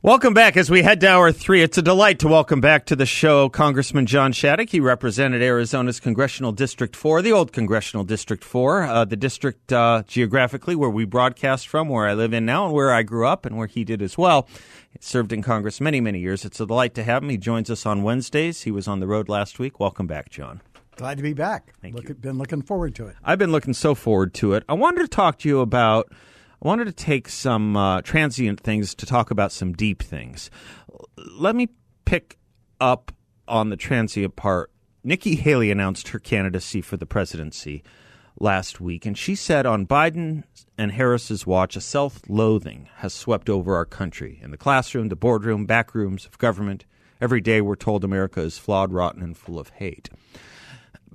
Welcome back as we head to hour three. It's a delight to welcome back to the show Congressman John Shadegg. He represented Arizona's Congressional District 4, the old Congressional District 4, uh, the district uh, geographically where we broadcast from, where I live in now, and where I grew up, and where he did as well. He served in Congress many, many years. It's a delight to have him. He joins us on Wednesdays. He was on the road last week. Welcome back, John. Glad to be back. Thank Look, you. Been looking forward to it. I've been looking so forward to it. I wanted to talk to you about. I wanted to take some uh, transient things to talk about some deep things. Let me pick up on the transient part. Nikki Haley announced her candidacy for the presidency last week, and she said on Biden and Harris's watch, a self-loathing has swept over our country in the classroom, the boardroom, back rooms of government. Every day, we're told America is flawed, rotten, and full of hate.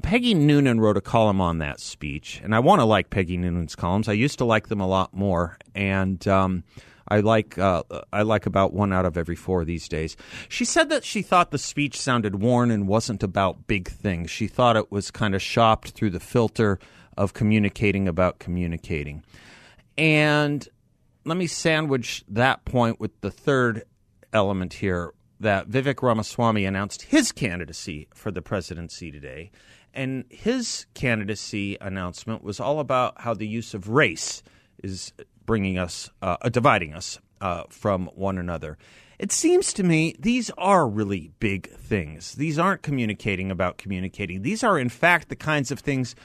Peggy Noonan wrote a column on that speech, and I want to like Peggy Noonan's columns. I used to like them a lot more, and um, I like uh, I like about one out of every four these days. She said that she thought the speech sounded worn and wasn't about big things. She thought it was kind of shopped through the filter of communicating about communicating. And let me sandwich that point with the third element here that Vivek Ramaswamy announced his candidacy for the presidency today. And his candidacy announcement was all about how the use of race is bringing us, uh, dividing us uh, from one another. It seems to me these are really big things. These aren't communicating about communicating. These are, in fact, the kinds of things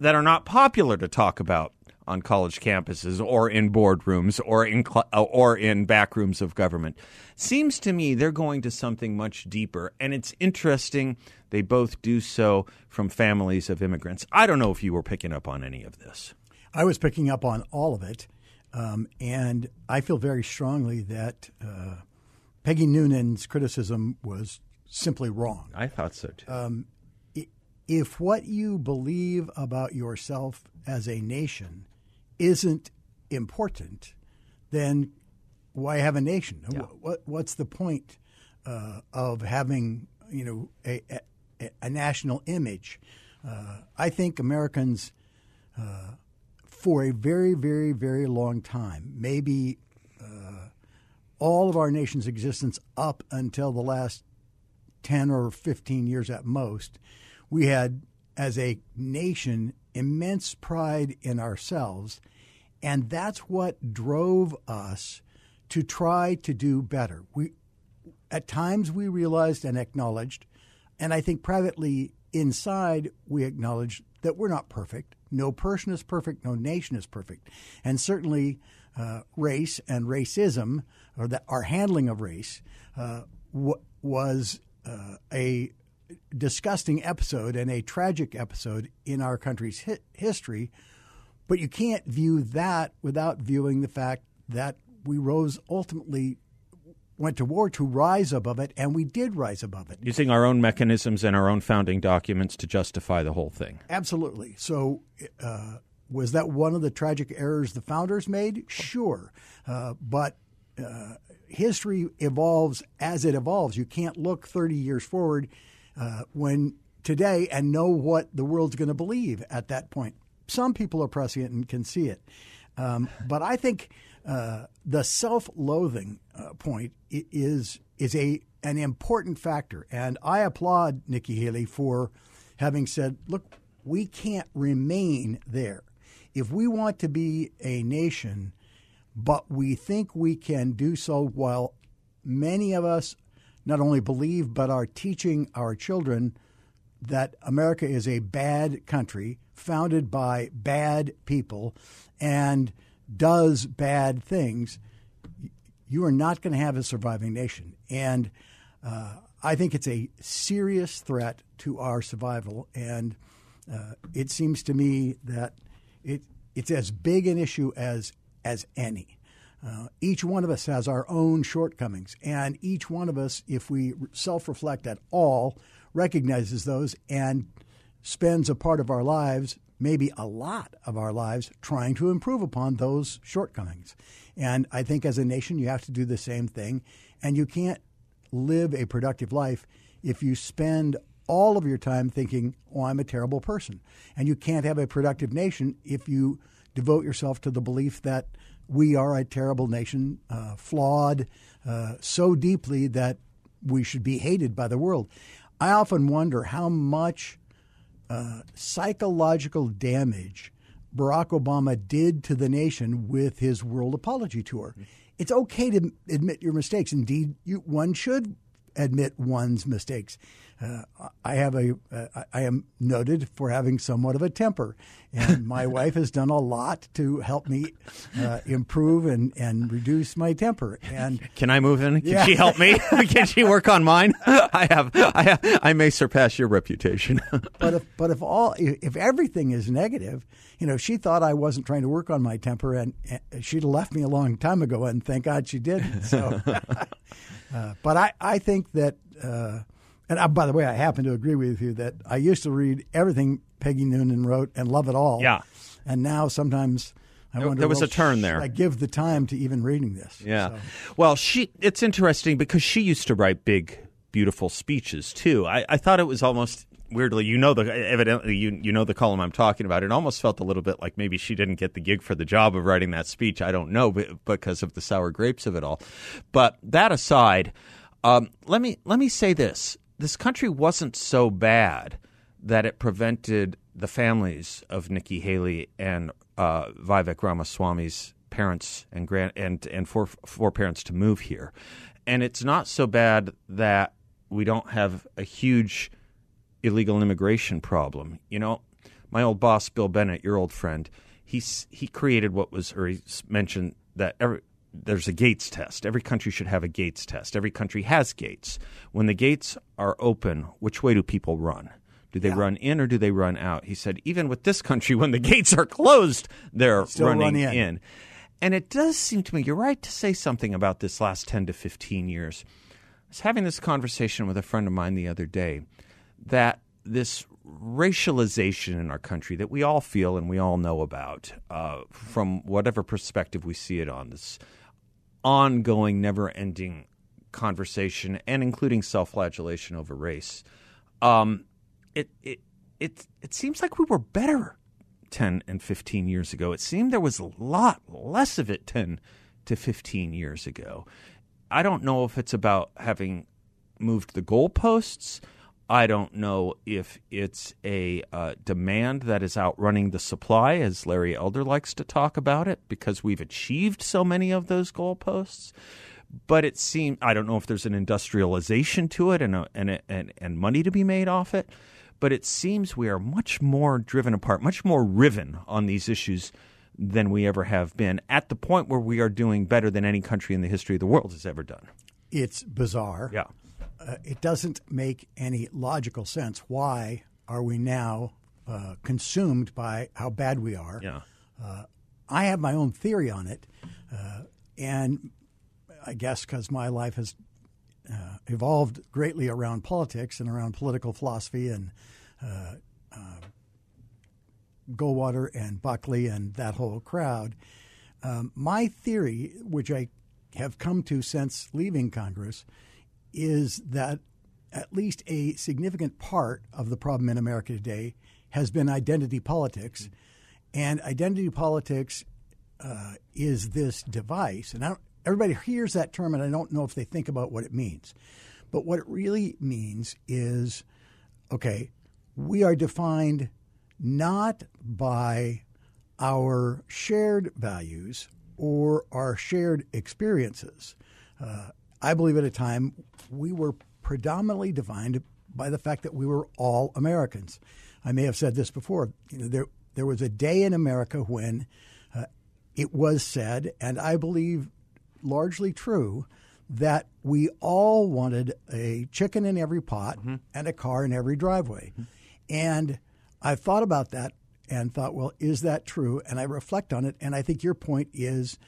that are not popular to talk about on college campuses or in boardrooms or in cl- uh, or in back rooms of government. Seems to me they're going to something much deeper, and it's interesting. They both do so from families of immigrants. I don't know if you were picking up on any of this. I was picking up on all of it, um, and I feel very strongly that uh, Peggy Noonan's criticism was simply wrong. I thought so too. If what you believe about yourself as a nation isn't important, then why have a nation? What, what, what's the point uh, of having you know a, a, a national image? Uh, I think Americans, uh, for a very, very, very long time, maybe uh, all of our nation's existence up until the last 10 or 15 years at most, we had, as a nation, immense pride in ourselves. And that's what drove us to try to do better. We, at times, we realized and acknowledged, and I think privately inside, we acknowledged that we're not perfect. No person is perfect, no nation is perfect. And certainly, uh, race and racism, or that our handling of race, uh, w- was uh, a disgusting episode and a tragic episode in our country's hi- history. But you can't view that without viewing the fact that we rose ultimately went to war to rise above it, and we did rise above it. Using our own mechanisms and our own founding documents to justify the whole thing. Absolutely. So, uh, was that one of the tragic errors the founders made? Sure. Uh, but uh, history evolves as it evolves. You can't look 30 years forward uh, when today and know what the world's going to believe at that point. Some people are prescient and can see it. Um, but I think uh, the self-loathing uh, point is is a an important factor, and I applaud Nikki Haley for having said, "Look, we can't remain there. If we want to be a nation, but we think we can do so while many of us not only believe but are teaching our children." that America is a bad country founded by bad people and does bad things, you are not going to have a surviving nation. And uh, I think it's a serious threat to our survival. And uh, it seems to me that it, it's as big an issue as as any. Uh, each one of us has our own shortcomings, and each one of us, if we self reflect at all, recognizes those and spends a part of our lives, maybe a lot of our lives, trying to improve upon those shortcomings. And I think as a nation, you have to do the same thing, and you can't live a productive life if you spend all of your time thinking, oh, I'm a terrible person. And you can't have a productive nation if you devote yourself to the belief that we are a terrible nation, uh, flawed uh, so deeply that we should be hated by the world. I often wonder how much uh, psychological damage Barack Obama did to the nation with his world apology tour. It's okay to admit your mistakes. Indeed, you, one should admit one's mistakes. Uh, I have a uh, I am noted for having somewhat of a temper, and my wife has done a lot to help me uh, improve and, and reduce my temper. And can I move in? Can yeah. she help me? Can she work on mine? I have I have, I may surpass your reputation. but if but if all if everything is negative, you know, she thought I wasn't trying to work on my temper, and, and she'd left me a long time ago, and thank God she didn't. So, uh, but I I think that. Uh, and I, by the way, I happen to agree with you that I used to read everything Peggy Noonan wrote and love it all. Yeah. And now sometimes I wonder. There was a turn there. I give the time to even reading this. Yeah. So. Well, she. It's interesting because she used to write big, beautiful speeches too. I, I thought it was almost weirdly, you know the evidently you you know the column I'm talking about. It almost felt a little bit like maybe she didn't get the gig for the job of writing that speech. I don't know but because of the sour grapes of it all. But that aside, um, let me let me say this: this country wasn't so bad that it prevented the families of Nikki Haley and uh, Vivek Ramaswamy's parents and grand and and four parents to move here, and it's not so bad that we don't have a huge illegal immigration problem. You know, my old boss Bill Bennett, your old friend, he's he created what was or he mentioned that every there's a gates test. Every country should have a gates test. Every country has gates. When the gates are open, which way do people run? Do they yeah. run in or do they run out? He said, even with this country, when the gates are closed, they're Still running run in. in. And it does seem to me, you're right to say something about this last 10 to 15 years. I was having this conversation with a friend of mine the other day that this racialization in our country that we all feel and we all know about uh, from whatever perspective we see it on this ongoing, never ending conversation and including self flagellation over race. Um, it, it, it, it seems like we were better 10 and 15 years ago. It seemed there was a lot less of it 10 to 15 years ago. I don't know if it's about having moved the goalposts. I don't know if it's a uh, demand that is outrunning the supply, as Larry Elder likes to talk about it, because we've achieved so many of those goalposts. But it seems I don't know if there's an industrialization to it and a, and, a, and and money to be made off it. But it seems we are much more driven apart, much more riven on these issues than we ever have been. At the point where we are doing better than any country in the history of the world has ever done. It's bizarre. Yeah uh, it doesn't make any logical sense. Why are we now uh, consumed by how bad we are? Yeah. Uh, I have my own theory on it, uh, and I guess because my life has uh, evolved greatly around politics and around political philosophy and uh, Goldwater and Buckley and that whole crowd. Um, my theory, which I have come to since leaving Congress, is that at least a significant part of the problem in America today has been identity politics. And identity politics uh, is this device. And everybody hears that term, and I don't know if they think about what it means. But what it really means is okay, we are defined not by our shared values or our shared experiences. Uh, I believe at a time we were predominantly defined by the fact that we were all Americans. I may have said this before. You know, there there was a day in America when uh, it was said, and I believe largely true, that we all wanted a chicken in every pot mm-hmm. and a car in every driveway. Mm-hmm. And I thought about that and thought, well, is that true? And I reflect on it, and I think your point is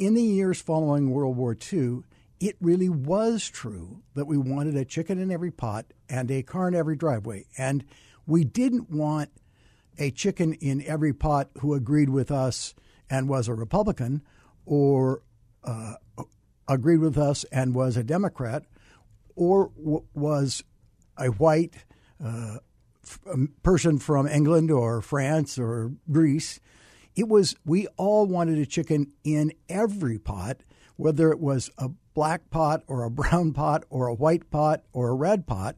in the years following World War II, it really was true that we wanted a chicken in every pot and a car in every driveway. And we didn't want a chicken in every pot who agreed with us and was a Republican or uh, agreed with us and was a Democrat or w- was a white uh, f- person from England or France or Greece. It was, we all wanted a chicken in every pot, whether it was a black pot or a brown pot or a white pot or a red pot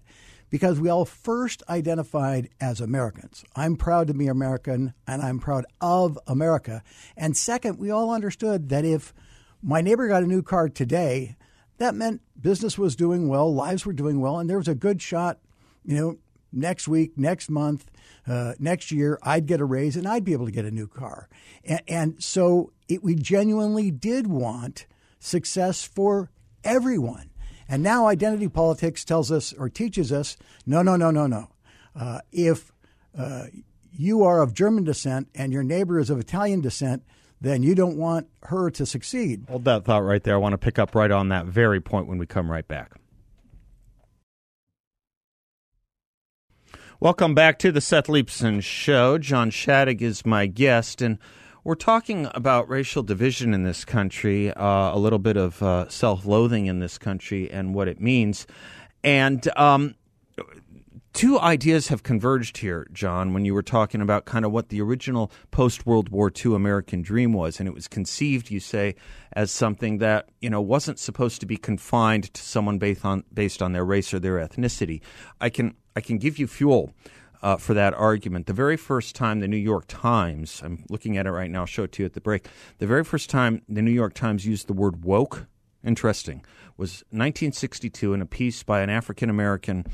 because we all first identified as Americans. I'm proud to be American and I'm proud of America. And second, we all understood that if my neighbor got a new car today, that meant business was doing well, lives were doing well, and there was a good shot, you know, next week, next month, uh, next year, I'd get a raise and I'd be able to get a new car. And, and so it, we genuinely did want success for everyone. And now identity politics tells us or teaches us no, no, no, no, no. Uh, if uh, you are of German descent and your neighbor is of Italian descent, then you don't want her to succeed. Hold that thought right there. I want to pick up right on that very point when we come right back. Welcome back to the Seth Leibsohn Show. John Shadegg is my guest, and we're talking about racial division in this country, uh, a little bit of uh, self loathing in this country, and what it means. And um, two ideas have converged here, John, when you were talking about kind of what the original post World War II American dream was. And it was conceived, you say, as something that, you know, wasn't supposed to be confined to someone based on, based on their race or their ethnicity. I can, I can give you fuel uh, for that argument. The very first time the New York Times, I'm looking at it right now, I'll show it to you at the break. The very first time the New York Times used the word woke, interesting, was 1962 in a piece by an African American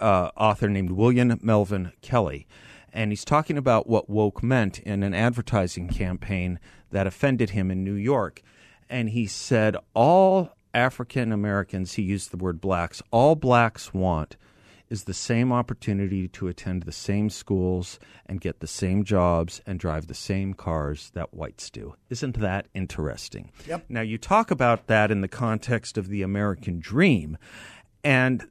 uh, author named William Melvin Kelley. And he's talking about what woke meant in an advertising campaign that offended him in New York. And he said, All African Americans, he used the word blacks, all blacks want is the same opportunity to attend the same schools and get the same jobs and drive the same cars that whites do. Isn't that interesting? Yep. Now, you talk about that in the context of the American dream, and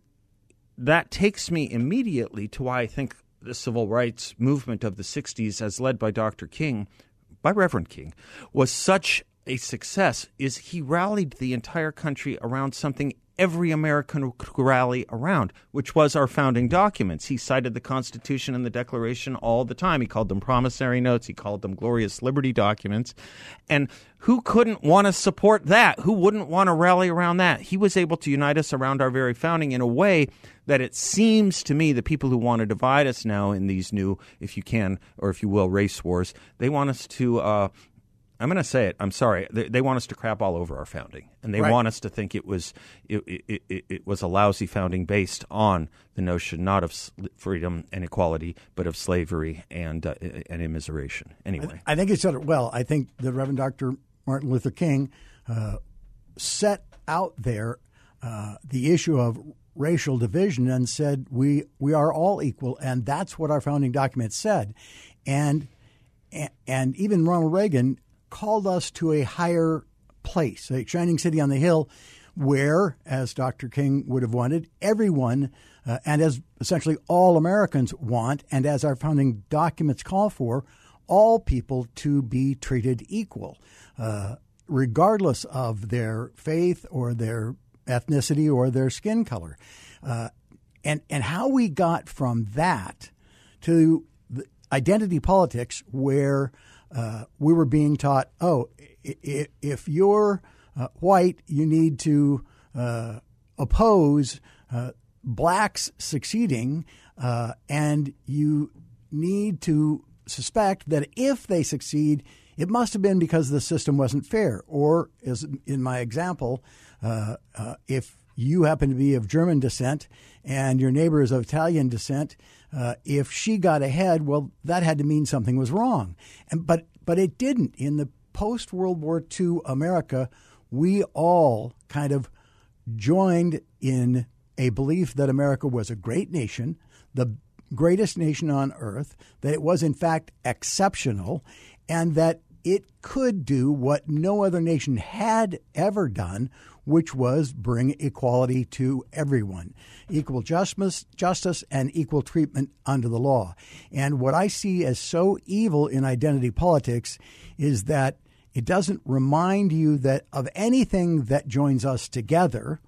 that takes me immediately to why I think the civil rights movement of the 60s, as led by Dr. King, by Reverend King, was such a success is he rallied the entire country around something every American could rally around, which was our founding documents. He cited the Constitution and the Declaration all the time. He called them promissory notes, he called them glorious liberty documents. And who couldn't want to support that? Who wouldn't want to rally around that? He was able to unite us around our very founding in a way that it seems to me the people who want to divide us now in these new, if you can, or if you will, race wars, they want us to uh, I'm going to say it. I'm sorry. They, they, want us to crap all over our founding, and they right. want us to think it was it, it, it, it, was a lousy founding based on the notion not of freedom and equality, but of slavery and uh, and immiseration. Anyway, I, I, think you said it well. I think the Reverend Dr. Martin Luther King uh, set out there uh, the issue of racial division and said we we are all equal, and that's what our founding document said, and and even Ronald Reagan called us to a higher place, a shining city on the hill, where, as Dr. King would have wanted, everyone, uh, and as essentially all Americans want, and as our founding documents call for, all people to be treated equal, uh, regardless of their faith or their ethnicity or their skin color. Uh, and, and how we got from that to identity politics, where we were being taught, oh, if you're uh, white, you need to uh, oppose uh, blacks succeeding, uh, and you need to suspect that if they succeed, it must have been because the system wasn't fair. Or, as in my example, uh, if you happen to be of German descent and your neighbor is of Italian descent, uh, if she got ahead, well, that had to mean something was wrong. And but but it didn't. In the post World War II America, we all kind of joined in a belief that America was a great nation, the greatest nation on earth, that it was in fact exceptional, and that it could do what no other nation had ever done, which was bring equality to everyone, equal justice, justice and equal treatment under the law. And what I see as so evil in identity politics is that it doesn't remind you that of anything that joins us together,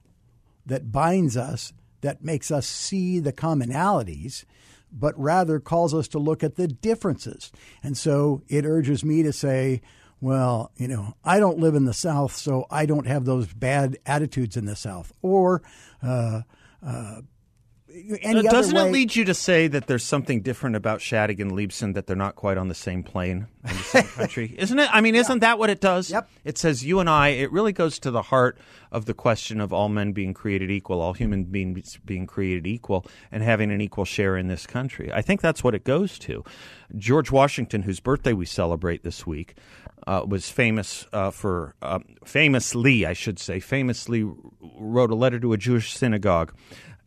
that binds us, that makes us see the commonalities, but rather calls us to look at the differences. And so it urges me to say, well, you know, I don't live in the South, so I don't have those bad attitudes in the South. Or, uh, uh, any Doesn't other it lead you to say that there's something different about Shadegg and Leibsohn that they're not quite on the same plane in the same country? Isn't it? I mean, isn't that what it does? Yep. It says you and I. It really goes to the heart of the question of all men being created equal, all human beings being created equal, and having an equal share in this country. I think that's what it goes to. George Washington, whose birthday we celebrate this week, uh, was famous uh, for um, famously, I should say, famously wrote a letter to a Jewish synagogue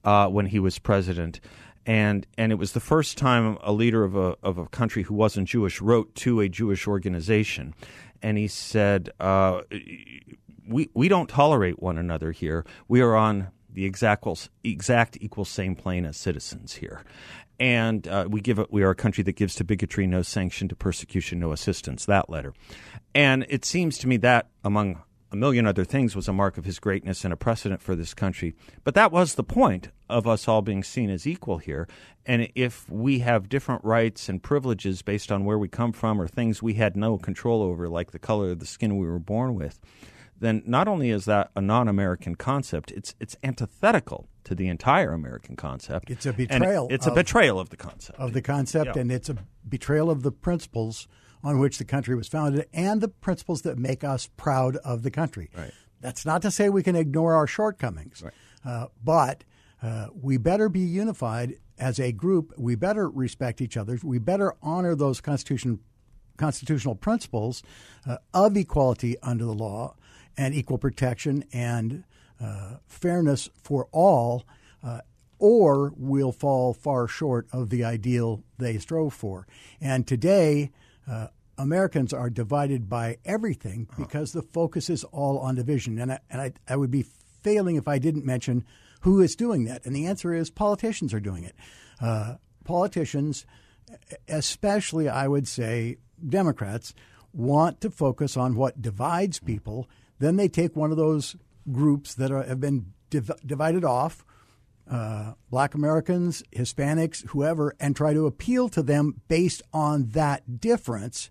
uh, when he was president. And, and it was the first time a leader of a, of a country who wasn't Jewish wrote to a Jewish organization. And he said, uh, we, we don't tolerate one another here. We are on the exact, exact equal same plane as citizens here. And uh, we give we are a country that gives to bigotry no sanction, to persecution no assistance. That letter, and it seems to me that among a million other things was a mark of his greatness and a precedent for this country. But that was the point of us all being seen as equal here. And if we have different rights and privileges based on where we come from or things we had no control over, like the color of the skin we were born with, then not only is that a non-American concept, it's it's antithetical to the entire American concept. It's a And betrayal it's a of- betrayal of the concept. of the concept, Yeah. and it's a betrayal of the principles on which the country was founded and the principles that make us proud of the country. Right. That's not to say we can ignore our shortcomings, uh, but uh, we better be unified as a group. We better respect each other. We better honor those constitution, constitutional principles uh, of equality under the law and equal protection and uh, fairness for all. Uh, or we'll fall far short of the ideal they strove for. And today, uh, Americans are divided by everything because the focus is all on division. And I, and I, I would be failing if I didn't mention who is doing that. And the answer is politicians are doing it. Uh, politicians, especially, I would say, Democrats, want to focus on what divides people. Then they take one of those groups that are, have been div- divided off uh, black Americans, Hispanics, whoever, and try to appeal to them based on that difference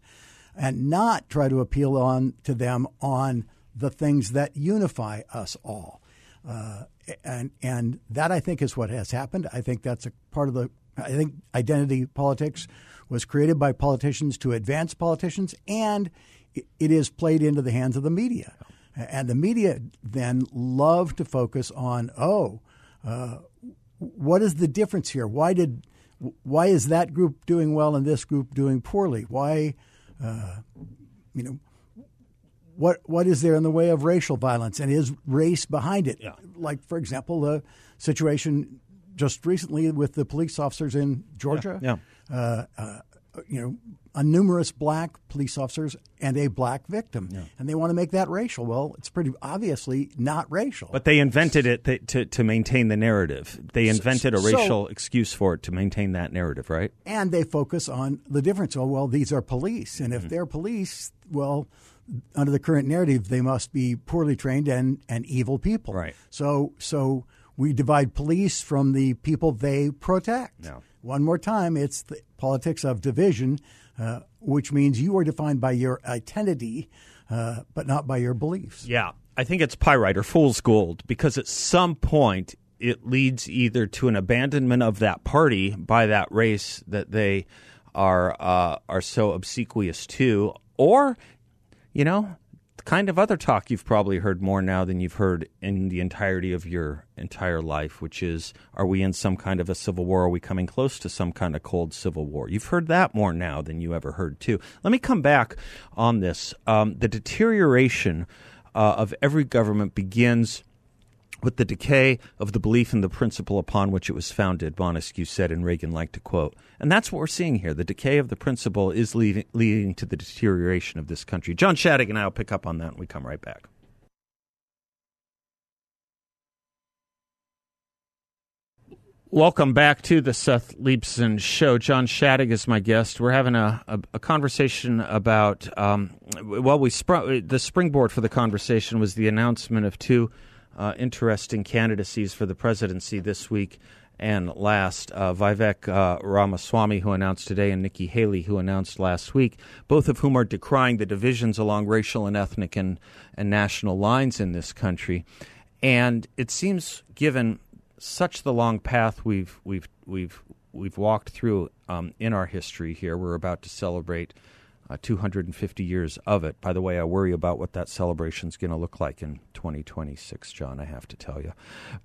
and not try to appeal on to them on the things that unify us all. Uh, and and that I think is what has happened. I think that's a part of the. I think identity politics was created by politicians to advance politicians, and it, it is played into the hands of the media. And the media then love to focus on oh, uh, what is the difference here? Why did why is that group doing well and this group doing poorly? Why, uh, you know, what what is there in the way of racial violence and is race behind it? Yeah. Like for example, the situation just recently with the police officers in Georgia. Yeah. Uh, uh, you know, a numerous black police officers and a black victim, and they want to make that racial. Well, it's pretty obviously not racial. But they invented it th- to to maintain the narrative. They invented a so- racial excuse for it to maintain that narrative, right? and they focus on the difference. Oh, well, these are police, and if Mm-hmm. they're police, well, under the current narrative, they must be poorly trained and, and evil people. Right. So, so we divide police from the people they protect. Yeah. One more time, it's the politics of division, uh, which means you are defined by your identity, uh, but not by your beliefs. Yeah, I think it's pyrite or fool's gold because at some point it leads either to an abandonment of that party by that race that they are uh, are so obsequious to, or you know, kind of other talk you've probably heard more now than you've heard in the entirety of your entire life, which is, are we in some kind of a civil war? Are we coming close to some kind of cold civil war? You've heard that more now than you ever heard too. Let me come back on this. Um, the deterioration uh, of every government begins with the decay of the belief in the principle upon which it was founded, Montesquieu said, and Reagan liked to quote. And that's what we're seeing here. The decay of the principle is leading, leading to the deterioration of this country. John Shadegg and I will pick up on that when we come right back. Welcome back to the Seth Leibsohn Show. John Shadegg is my guest. We're having a, a, a conversation about, um, well, we sprung, the springboard for the conversation was the announcement of two uh, interesting candidacies for the presidency this week and last. Uh, Vivek uh, Ramaswamy, who announced today, and Nikki Haley, who announced last week, both of whom are decrying the divisions along racial and ethnic and, and national lines in this country. And it seems, given such the long path we've we've we've we've walked through um, in our history here. We're about to celebrate uh, 250 years of it. By the way, I worry about what that celebration is going to look like in 2026, John. I have to tell you.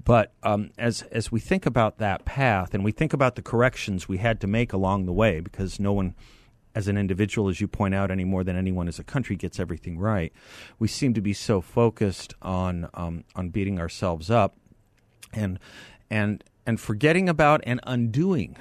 But um, as as we think about that path and we think about the corrections we had to make along the way, because no one as an individual, as you point out, any more than anyone as a country gets everything right. We seem to be so focused on um, on beating ourselves up and and and forgetting about and undoing,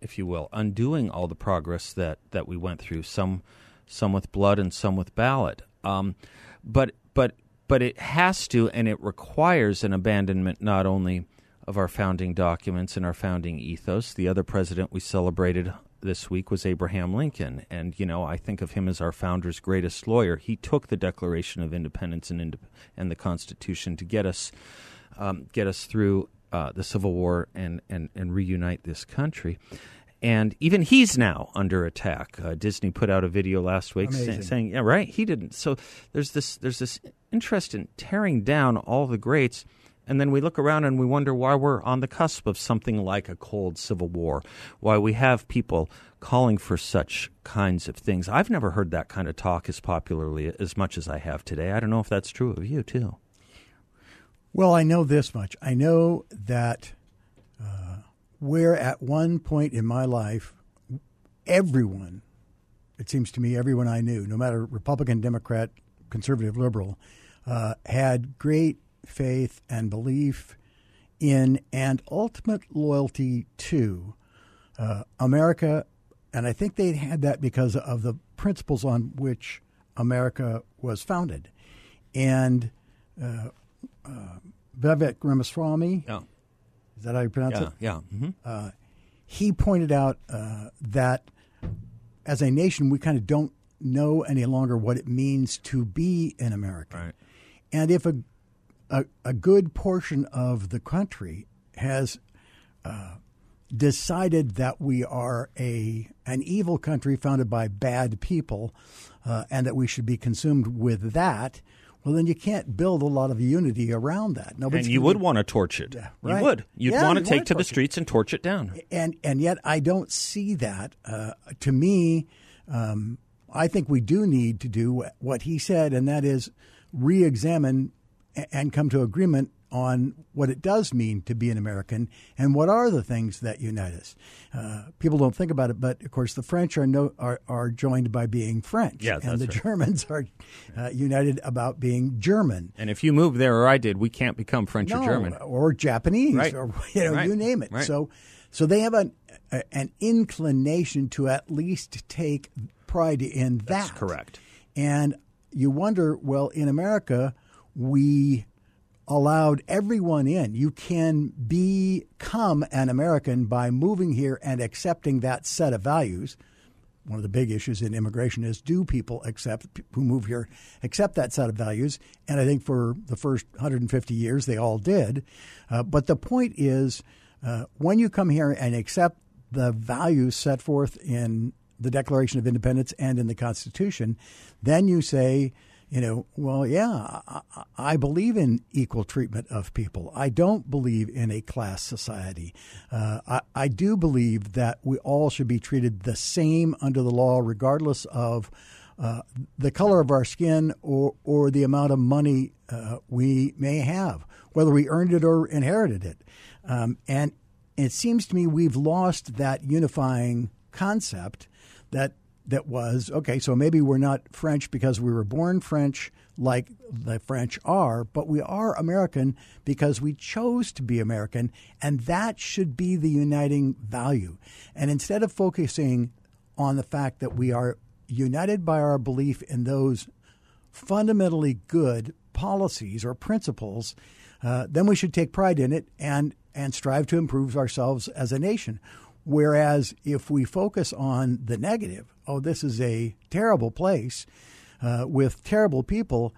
if you will, undoing all the progress that that we went through. Some some with blood and some with ballot. Um, but but but it has to and it requires an abandonment not only of our founding documents and our founding ethos. The other president we celebrated this week was Abraham Lincoln, and you know I think of him as our founder's greatest lawyer. He took the Declaration of Independence and, and the Constitution to get us um, get us through uh, the Civil War and, and, and reunite this country. And even he's now under attack. Uh, Disney put out a video last week say, saying, "Yeah, right, he didn't." So there's this there's this interest in tearing down all the greats, and then we look around and we wonder why we're on the cusp of something like a cold civil war, why we have people calling for such kinds of things. I've never heard that kind of talk as popularly as much as I have today. I don't know if that's true of you too. Well, I know this much. I know that uh, where at one point in my life, everyone, it seems to me, everyone I knew, no matter Republican, Democrat, conservative, liberal, uh, had great faith and belief in and ultimate loyalty to uh, America. And I think they had that because of the principles on which America was founded. And uh, uh, Vivek Ramaswamy. Yeah. Is that how you pronounce yeah, it? Yeah. Mm-hmm. Uh, he pointed out uh, that as a nation, we kind of don't know any longer what it means to be an American. Right. And if a, a, a, good portion of the country has uh, decided that we are a an evil country founded by bad people, uh, and that we should be consumed with that, well, then you can't build a lot of unity around that. Nobody's and you would be, want to torch it. Right? You would. You'd yeah, want to take to the streets it. and torch it down. And and yet I don't see that. Uh, to me, um, I think we do need to do what he said, and that is re-examine and come to agreement on what it does mean to be an American and what are the things that unite us. Uh, people don't think about it, but of course the French are no, are, are joined by being French, yeah, and the right. Germans are uh, united about being German. And if you move there, or I did, we can't become French no, or German or Japanese, right. or you know, right. you name it. So, so they have an a, an inclination to at least take pride in that. That's correct. And you wonder, well, in America, we allowed everyone in. You can become an American by moving here and accepting that set of values. One of the big issues in immigration is do people accept who move here accept that set of values? And I think for the first 150 years they all did. Uh, but the point is, uh, when you come here and accept the values set forth in the Declaration of Independence and in the Constitution, then you say you know, well, yeah, I, I, believe in equal treatment of people. I don't believe in a class society. Uh, I, I, do believe that we all should be treated the same under the law, regardless of uh, the color of our skin or, or the amount of money uh, we may have, whether we earned it or inherited it. Um, and it seems to me we've lost that unifying concept that that was okay, so maybe we're not French because we were born French, like the French are, but we are American because we chose to be American, and that should be the uniting value. And instead of focusing on the fact that we are united by our belief in those fundamentally good policies or principles, uh, then we should take pride in it and and strive to improve ourselves as a nation. Whereas if we focus on the negative, oh, this is a terrible place uh, with terrible people.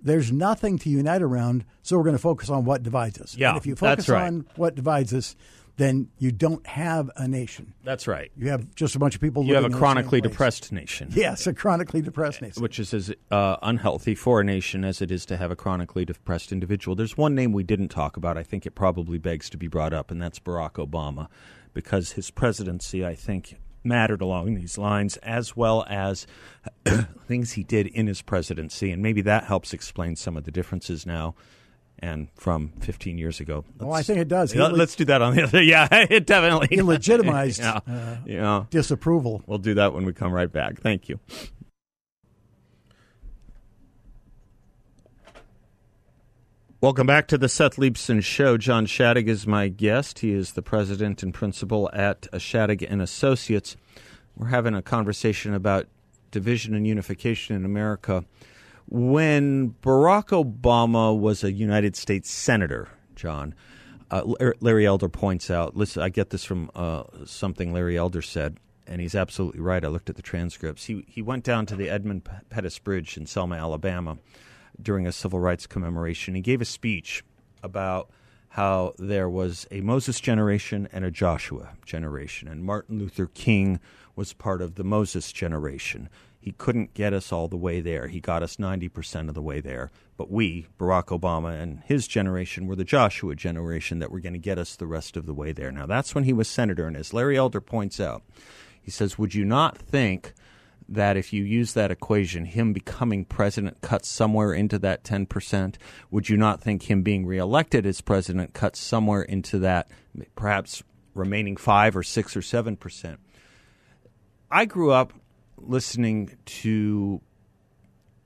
There's nothing to unite around, so we're going to focus on what divides us. Yeah, and if you focus right. on what divides us, then you don't have a nation. That's right. You have just a bunch of people. You have a chronically depressed nation. Yes, a chronically depressed nation. which is as uh, unhealthy for a nation as it is to have a chronically depressed individual. There's one name we didn't talk about. I think it probably begs to be brought up, and that's Barack Obama, because his presidency, I think, mattered along these lines, as well as things he did in his presidency, and maybe that helps explain some of the differences now. And from 15 years ago. Oh, I think it does. He Let- le- Let's do that on the other. Yeah, it definitely. He legitimized yeah. uh, yeah. disapproval. We'll do that when we come right back. Thank you. Welcome back to the Seth Leibsohn Show. John Shadegg is my guest. He is the president and principal at Shadegg and Associates. We're having a conversation about division and unification in America. When Barack Obama was a United States senator, John, uh, Larry Elder points out. Listen, I get this from uh, something Larry Elder said, and he's absolutely right. I looked at the transcripts. He he went down to the Edmund Pettus Bridge in Selma, Alabama, during a civil rights commemoration. He gave a speech about how there was a Moses generation and a Joshua generation, and Martin Luther King was part of the Moses generation. He couldn't get us all the way there. He got us 90% of the way there. But we, Barack Obama and his generation, were the Joshua generation that were going to get us the rest of the way there. Now, that's when he was senator. And as Larry Elder points out, he says, Would you not think that if you use that equation, him becoming president cuts somewhere into that 10%? Would you not think him being reelected as president cuts somewhere into that perhaps remaining 5 or 6 or 7%? I grew up listening to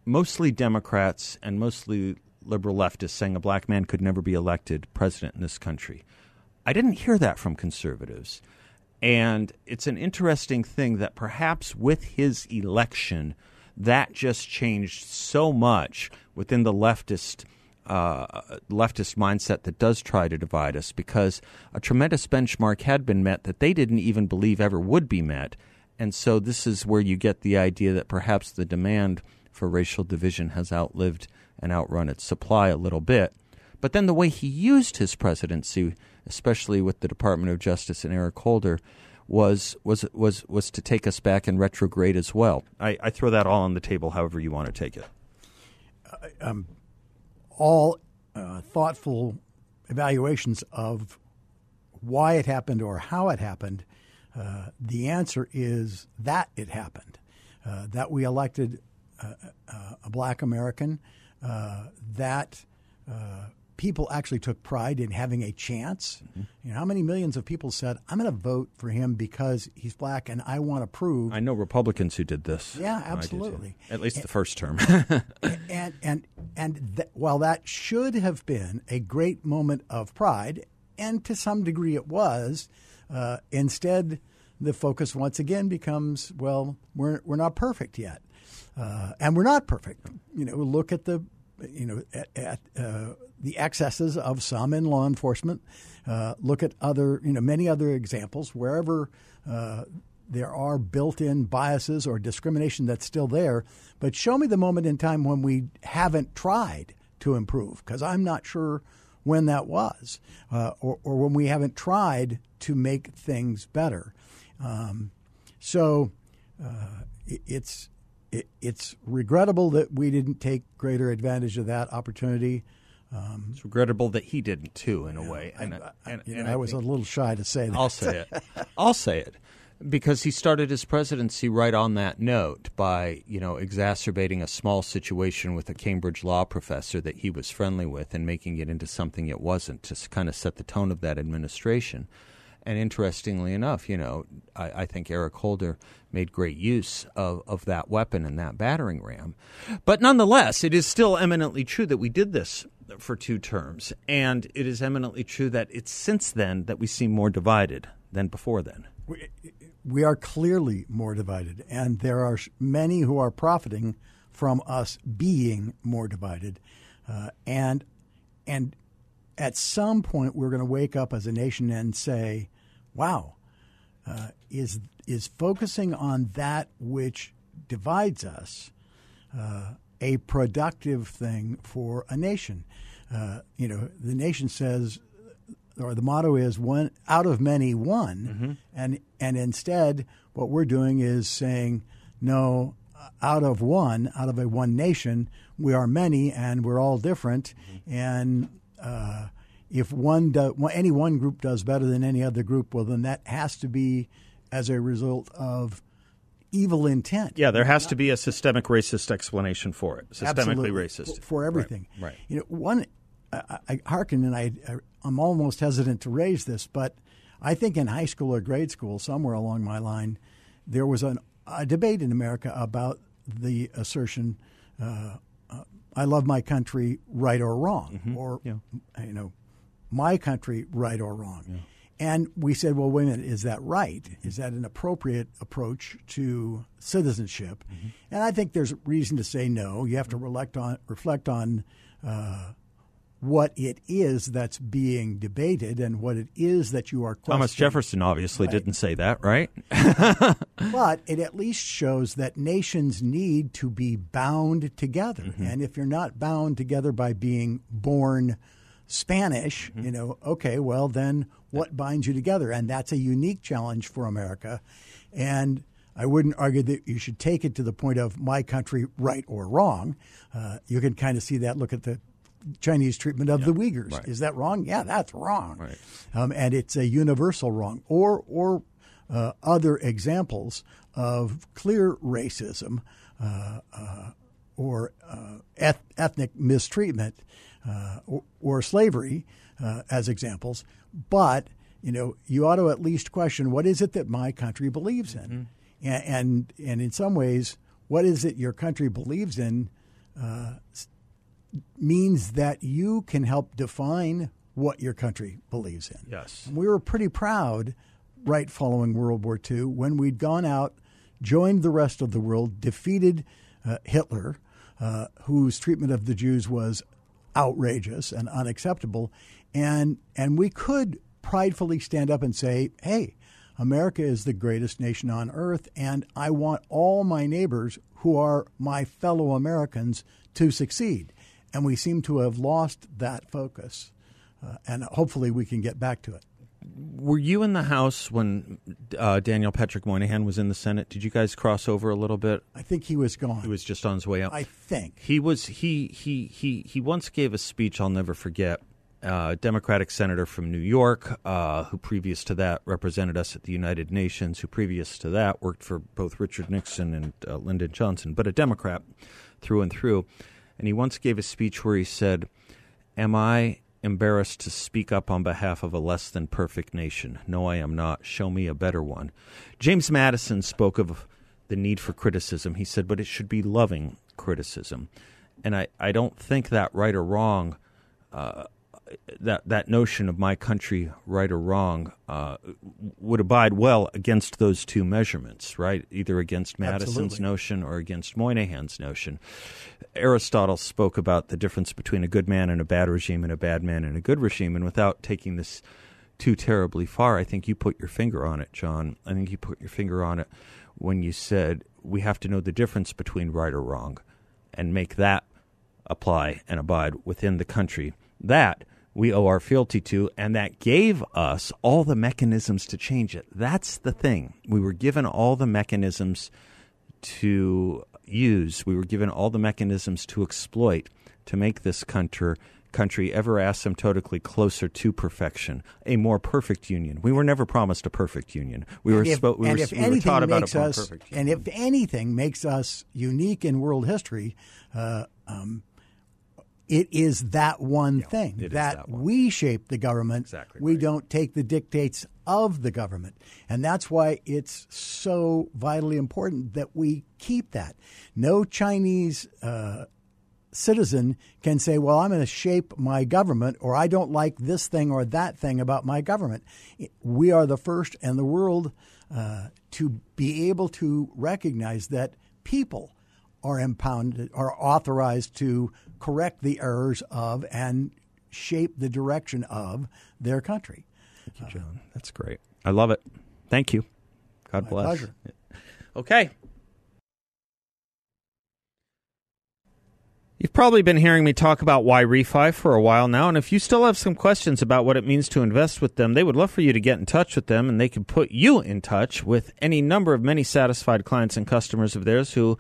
mostly Democrats and mostly liberal leftists saying a black man could never be elected president in this country. I didn't hear that from conservatives. And it's an interesting thing that perhaps with his election, that just changed so much within the leftist uh, leftist mindset that does try to divide us because a tremendous benchmark had been met that they didn't even believe ever would be met. And so this is where you get the idea that perhaps the demand for racial division has outlived and outrun its supply a little bit. But then the way he used his presidency, especially with the Department of Justice and Eric Holder, was was was was to take us back and retrograde as well. I, I throw that all on the table, however you want to take it. all uh, thoughtful evaluations of why it happened or how it happened, uh, the answer is that it happened. Uh, that we elected uh, uh, a black American, uh, that uh, people actually took pride in having a chance. You know, how many millions of people said, I'm going to vote for him because he's black and I want to prove I know Republicans who did this. Yeah, I did too. absolutely. At least the first term. and and and th- while that should have been a great moment of pride, and to some degree it was, uh, instead the focus once again becomes well, we're we're not perfect yet, uh, and we're not perfect. You know, look at the you know at, at uh, the excesses of some in law enforcement. Uh, look at other you know many other examples wherever. Uh, there are built-in biases or discrimination that's still there, but show me the moment in time when we haven't tried to improve, because I'm not sure when that was, uh, or, or when we haven't tried to make things better. Um, so uh, it, it's it, it's regrettable that we didn't take greater advantage of that opportunity. Um, it's regrettable that he didn't too, in a way. And, uh, I, and- you know, and I was a little shy to say that. I'll say it. I'll say it because he started his presidency right on that note by you know exacerbating a small situation with a Cambridge law professor that he was friendly with and making it into something it wasn't to kind of set the tone of that administration. And interestingly enough, you know, I, I, think Eric Holder made great use of, of that weapon and that battering ram. But nonetheless, it is still eminently true that we did this for two terms. And it is eminently true that it's since then that we seem more divided than before then. We, we are clearly more divided. And there are many who are profiting from us being more divided. Uh, and, and at some point, we're going to wake up as a nation and say, wow, uh, is is focusing on that which divides us uh, a productive thing for a nation? Uh, you know, the nation says, or the motto is one out of many, one, mm-hmm. and and instead, what we're doing is saying, no, out of one, out of a one nation, we are many, and we're all different, mm-hmm. and uh, if one do, any one group does better than any other group, well, then that has to be as a result of evil intent. Yeah, there has to be a systemic racist explanation for it. Systemically Absolutely. racist for, everything. Right. right. You know, one I, I hearken and I, I I'm almost hesitant to raise this, but I think in high school or grade school, somewhere along my line, there was an, a debate in America about the assertion, uh, "I love my country, right or wrong," mm-hmm. or yeah. you know, my country, right or wrong. Yeah. And we said, well, wait a minute, is that right? Mm-hmm. Is that an appropriate approach to citizenship? Mm-hmm. And I think there's reason to say no. You have to reflect on reflect on uh, what it is that's being debated and what it is that you are questioning. Thomas Jefferson obviously right. didn't say that, right? but it at least shows that nations need to be bound together. Mm-hmm. And if you're not bound together by being born Spanish, mm-hmm. you know, okay, well, then what binds you together? And that's a unique challenge for America. And I wouldn't argue that you should take it to the point of my country, right or wrong. Uh, you can kind of see that. Look at the Chinese treatment of yeah, the Uyghurs. Right. Is that wrong? Yeah, that's wrong. Right. Um, and it's a universal wrong. Or, or uh, other examples of clear racism uh, uh or uh, eth- ethnic mistreatment uh, or, or, slavery uh, as examples. But you know, you ought to at least question what is it that my country believes in, mm-hmm. and, and, and in some ways, what is it your country believes in uh, means that you can help define what your country believes in. Yes, and we were pretty proud right following World War II when we'd gone out, joined the rest of the world, defeated uh, Hitler, uh, whose treatment of the Jews was outrageous and unacceptable. And, and we could pridefully stand up and say, hey, America is the greatest nation on earth, and I want all my neighbors who are my fellow Americans to succeed. And we seem to have lost that focus, uh, and hopefully we can get back to it. Were you in the House when uh, Daniel Patrick Moynihan was in the Senate? Did you guys cross over a little bit? I think he was gone. He was just on his way out. I think he was. He he he he once gave a speech I'll never forget. Uh, Democratic senator from New York, uh, who previous to that represented us at the United Nations, who previous to that worked for both Richard Nixon and uh, Lyndon Johnson, but a Democrat through and through. And he once gave a speech where he said, Am I embarrassed to speak up on behalf of a less than perfect nation. No, I am not. Show me a better one. James Madison spoke of the need for criticism. He said, but it should be loving criticism. And I, I don't think that right or wrong uh, that that notion of my country, right or wrong, uh, would abide well against those two measurements, right? Either against Madison's Absolutely. notion or against Moynihan's notion. Aristotle spoke about the difference between a good man and a bad regime, and a bad man and a good regime, and without taking this too terribly far, I think you put your finger on it, John. I think you put your finger on it when you said we have to know the difference between right or wrong, and make that apply and abide within the country. That we owe our fealty to, and that gave us all the mechanisms to change it. That's the thing. We were given all the mechanisms to use, we were given all the mechanisms to exploit to make this country country ever asymptotically closer to perfection, a more perfect union. We were never promised a perfect union. We were, if, spo- we were, we were taught about a us, perfect union. And if anything makes us unique in world history, uh, um, it is that one thing that, that one. we shape the government. Exactly We right. don't take the dictates of the government. And that's why it's so vitally important that we keep that. No Chinese uh, citizen can say, well, I'm going to shape my government, or I don't like this thing or that thing about my government. We are the first in the world uh, to be able to recognize that people are impounded, are authorized to correct the errors of and shape the direction of their country. Thank you, John. That's great. I love it. Thank you. God bless. pleasure. Okay. You've probably been hearing me talk about Yrefy for a while now, and if you still have some questions about what it means to invest with them, they would love for you to get in touch with them, and they can put you in touch with any number of many satisfied clients and customers of theirs who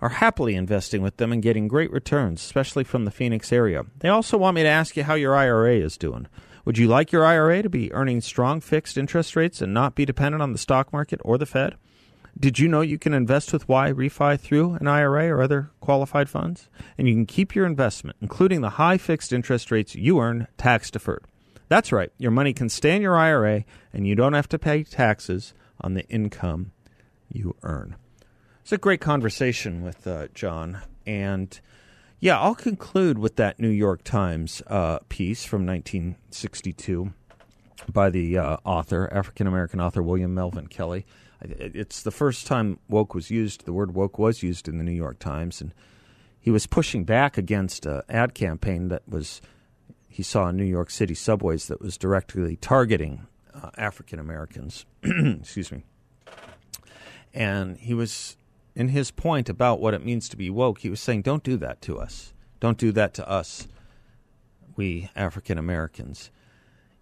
are happily investing with them and getting great returns, especially from the Phoenix area. They also want me to ask you how your IRA is doing. Would you like your IRA to be earning strong fixed interest rates and not be dependent on the stock market or the Fed? Did you know you can invest with Yrefy through an IRA or other qualified funds? And you can keep your investment, including the high fixed interest rates you earn, tax deferred. That's right, your money can stay in your IRA and you don't have to pay taxes on the income you earn. It's a great conversation with uh, John. And yeah, I'll conclude with that New York Times uh, piece from 1962 by the uh, author, African American author William Melvin Kelley. It's the first time woke was used, the word woke was used in the New York Times. And he was pushing back against an ad campaign that was, he saw in New York City subways that was directly targeting uh, African Americans. Excuse me. And he was, in his point about what it means to be woke, he was saying, don't do that to us. Don't do that to us, we African Americans.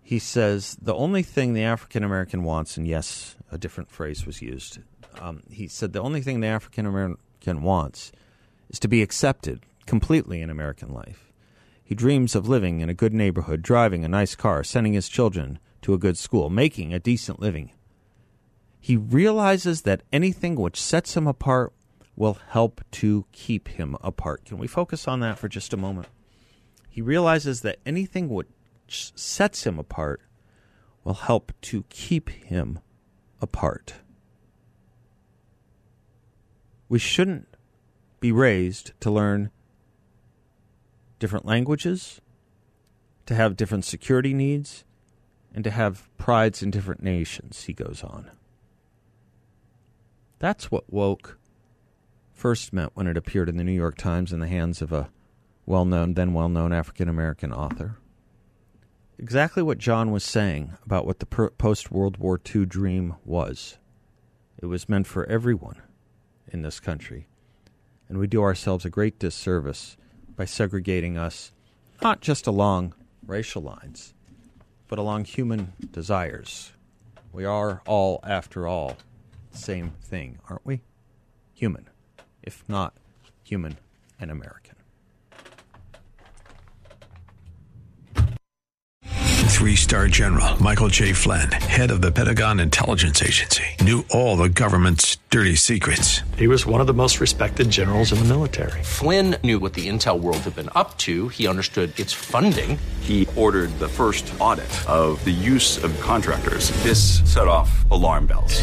He says, the only thing the African American wants, and yes, a different phrase was used. Um, he said, the only thing the African American wants is to be accepted completely in American life. He dreams of living in a good neighborhood, driving a nice car, sending his children to a good school, making a decent living. He realizes that anything which sets him apart will help to keep him apart. Can we focus on that for just a moment? He realizes that anything which sets him apart will help to keep him apart. We shouldn't be raised to learn different languages, to have different security needs, and to have prides in different nations, he goes on. That's what woke first meant when it appeared in the New York Times in the hands of a well known, then well known African American author. Exactly what John was saying about what the post World War II dream was. It was meant for everyone in this country. And we do ourselves a great disservice by segregating us not just along racial lines, but along human desires. We are all, after all, same thing, aren't we? Human, if not human and American. Three star general Michael J. Flynn, head of the Pentagon Intelligence Agency, knew all the government's dirty secrets. He was one of the most respected generals in the military. Flynn knew what the intel world had been up to. He understood its funding. He ordered the first audit of the use of contractors. This set off alarm bells.